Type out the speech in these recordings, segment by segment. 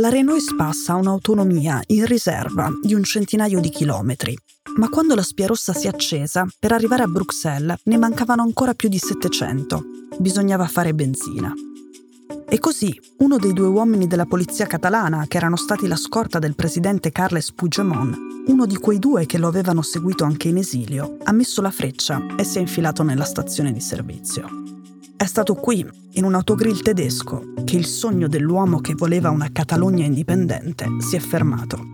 La Renault Spas ha un'autonomia in riserva di un centinaio di chilometri, ma quando la spia rossa si è accesa, per arrivare a Bruxelles ne mancavano ancora più di 700. Bisognava fare benzina. E così, uno dei due uomini della polizia catalana, che erano stati la scorta del presidente Carles Puigdemont, uno di quei due che lo avevano seguito anche in esilio, ha messo la freccia e si è infilato nella stazione di servizio. È stato qui, in un autogrill tedesco, che il sogno dell'uomo che voleva una Catalogna indipendente si è fermato.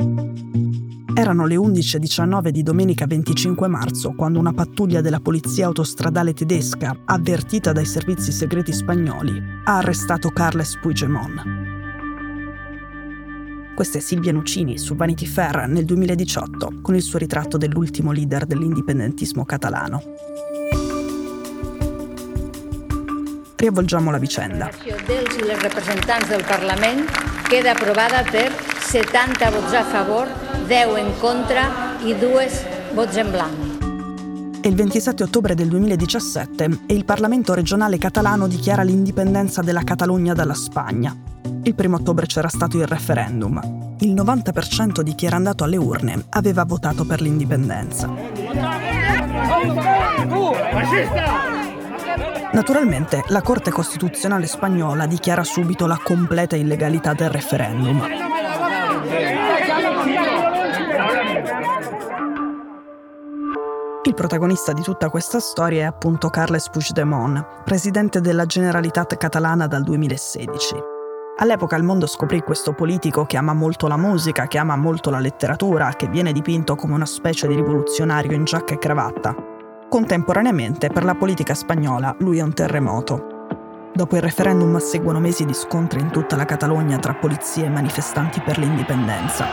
Erano le 11.19 di domenica 25 marzo quando una pattuglia della polizia autostradale tedesca, avvertita dai servizi segreti spagnoli, ha arrestato Carles Puigdemont. Questa è Silvia Nucini su Vanity Fair nel 2018 con il suo ritratto dell'ultimo leader dell'indipendentismo catalano. Riavvolgiamo la vicenda. dels rappresentanti del Parlamento queda approvata per 70 voti a favore, 10 in contra e 2 voti in blanco. È il 27 ottobre del 2017 e il Parlamento regionale catalano dichiara l'indipendenza della Catalogna dalla Spagna. Il primo ottobre c'era stato il referendum. Il 90% di chi era andato alle urne aveva votato per l'indipendenza. Naturalmente la Corte Costituzionale spagnola dichiara subito la completa illegalità del referendum. Il protagonista di tutta questa storia è appunto Carles Puigdemont, presidente della Generalitat catalana dal 2016. All'epoca il mondo scoprì questo politico che ama molto la musica, che ama molto la letteratura, che viene dipinto come una specie di rivoluzionario in giacca e cravatta. Contemporaneamente, per la politica spagnola, lui è un terremoto. Dopo il referendum seguono mesi di scontri in tutta la Catalogna tra polizie e manifestanti per l'indipendenza.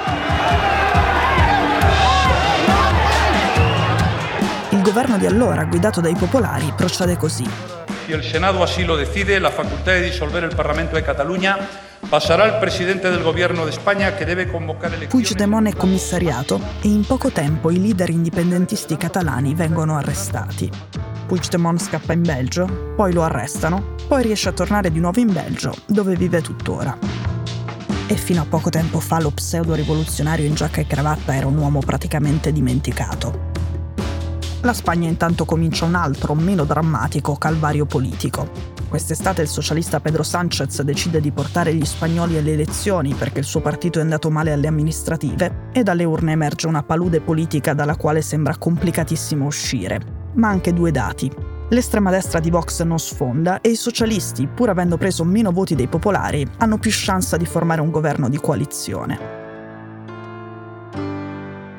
Il governo di allora, guidato dai popolari, procede così. Si il Senato así lo decide, la facoltà di dissolvere il Parlamento di Catalunya passerà al Presidente del Governo di Spagna che deve convocare le Puigdemont è commissariato e in poco tempo i leader indipendentisti catalani vengono arrestati. Puigdemont scappa in Belgio, poi lo arrestano, poi riesce a tornare di nuovo in Belgio, dove vive tuttora. E fino a poco tempo fa lo pseudo-rivoluzionario in giacca e cravatta era un uomo praticamente dimenticato. La Spagna intanto comincia un altro, meno drammatico, calvario politico. Quest'estate il socialista Pedro Sánchez decide di portare gli spagnoli alle elezioni perché il suo partito è andato male alle amministrative e dalle urne emerge una palude politica dalla quale sembra complicatissimo uscire. Ma anche due dati. L'estrema destra di Vox non sfonda e i socialisti, pur avendo preso meno voti dei popolari, hanno più chance di formare un governo di coalizione.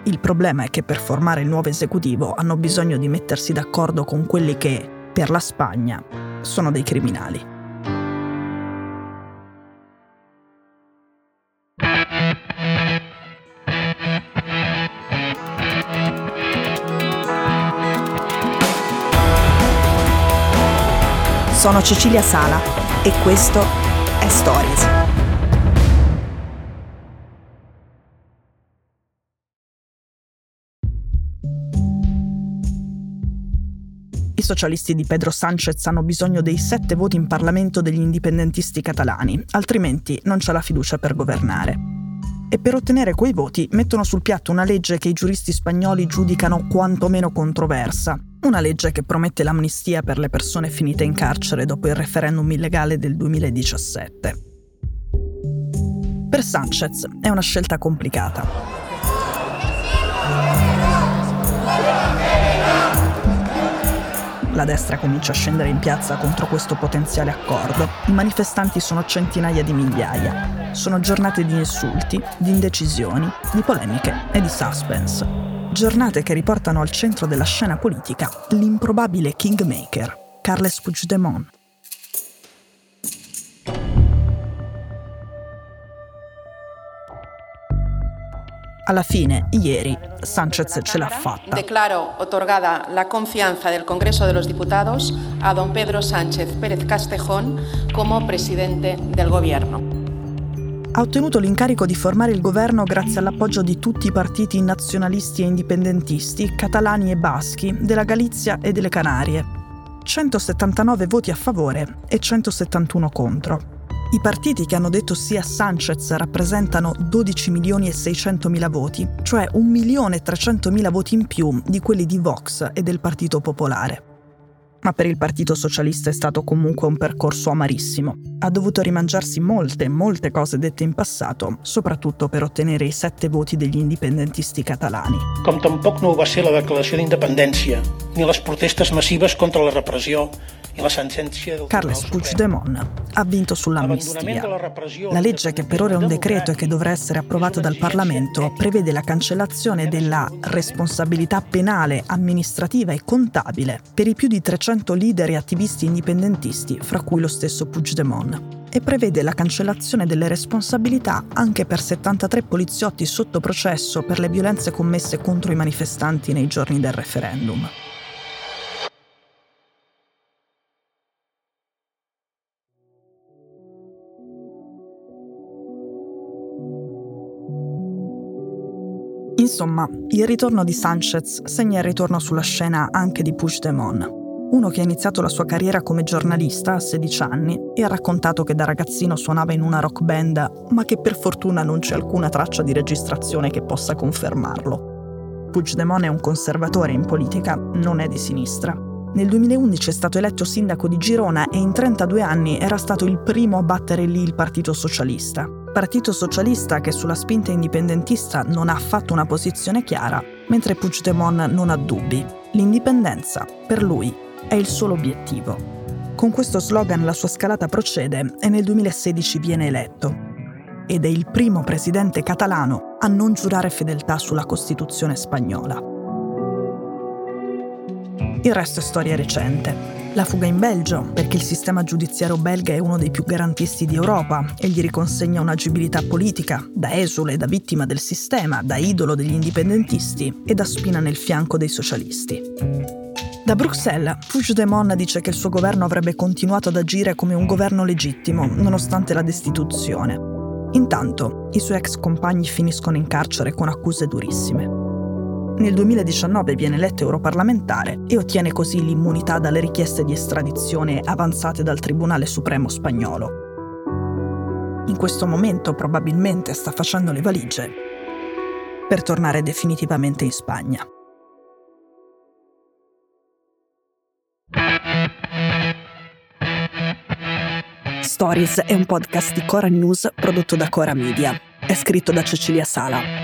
Il problema è che per formare il nuovo esecutivo hanno bisogno di mettersi d'accordo con quelli che, per la Spagna, sono dei criminali. Sono Cecilia Sala e questo è Stories. Socialisti di Pedro Sánchez hanno bisogno dei sette voti in Parlamento degli indipendentisti catalani, altrimenti non c'è la fiducia per governare. E per ottenere quei voti mettono sul piatto una legge che i giuristi spagnoli giudicano quantomeno controversa, una legge che promette l'amnistia per le persone finite in carcere dopo il referendum illegale del 2017. Per Sanchez è una scelta complicata. La destra comincia a scendere in piazza contro questo potenziale accordo. I manifestanti sono centinaia di migliaia. Sono giornate di insulti, di indecisioni, di polemiche e di suspense. Giornate che riportano al centro della scena politica l'improbabile kingmaker, Carles Puigdemont. Alla fine, ieri, Sánchez ce l'ha fatta. Declaro otorgada la confianza del Congreso de los Diputados a don Pedro Sánchez Pérez Castejón como presidente del gobierno. Ha ottenuto l'incarico di formare il governo grazie all'appoggio di tutti i partiti nazionalisti e indipendentisti, catalani e baschi, della Galizia e delle Canarie. 179 voti a favore e 171 contro. I partiti che hanno detto sì a Sanchez rappresentano 12 milioni e 600 mila voti, cioè 1 milione e 300 mila voti in più di quelli di Vox e del Partito Popolare ma per il Partito Socialista è stato comunque un percorso amarissimo. Ha dovuto rimangiarsi molte, molte cose dette in passato, soprattutto per ottenere i sette voti degli indipendentisti catalani. Com tampoc no ho va ser la declaració d'independència, ni les protestes massives contra la repressió Carles Puigdemont ha vinto sull'amnistia. La legge che per ora è un decreto e che dovrà essere approvato dal Parlamento prevede la cancellazione della responsabilità penale, amministrativa e contabile per i più di 300 200 leader e attivisti indipendentisti, fra cui lo stesso Puigdemont, e prevede la cancellazione delle responsabilità anche per 73 poliziotti sotto processo per le violenze commesse contro i manifestanti nei giorni del referendum. Insomma, il ritorno di Sanchez segna il ritorno sulla scena anche di Puigdemont, uno che ha iniziato la sua carriera come giornalista a 16 anni e ha raccontato che da ragazzino suonava in una rock band, ma che per fortuna non c'è alcuna traccia di registrazione che possa confermarlo. Puigdemont è un conservatore in politica, non è di sinistra. Nel 2011 è stato eletto sindaco di Girona e in 32 anni era stato il primo a battere lì il Partito Socialista. Partito Socialista che sulla spinta indipendentista non ha affatto una posizione chiara, mentre Puigdemont non ha dubbi. L'indipendenza, per lui, è il solo obiettivo. Con questo slogan la sua scalata procede e nel 2016 viene eletto. Ed è il primo presidente catalano a non giurare fedeltà sulla Costituzione spagnola. Il resto è storia recente. La fuga in Belgio, perché il sistema giudiziario belga è uno dei più garantisti di Europa e gli riconsegna un'agibilità politica, da esule, da vittima del sistema, da idolo degli indipendentisti e da spina nel fianco dei socialisti. Da Bruxelles, Puigdemont dice che il suo governo avrebbe continuato ad agire come un governo legittimo, nonostante la destituzione. Intanto, i suoi ex compagni finiscono in carcere con accuse durissime. Nel 2019 viene eletto europarlamentare e ottiene così l'immunità dalle richieste di estradizione avanzate dal Tribunale Supremo spagnolo. In questo momento probabilmente sta facendo le valigie per tornare definitivamente in Spagna. Stories è un podcast di Cora News prodotto da Cora Media. È scritto da Cecilia Sala.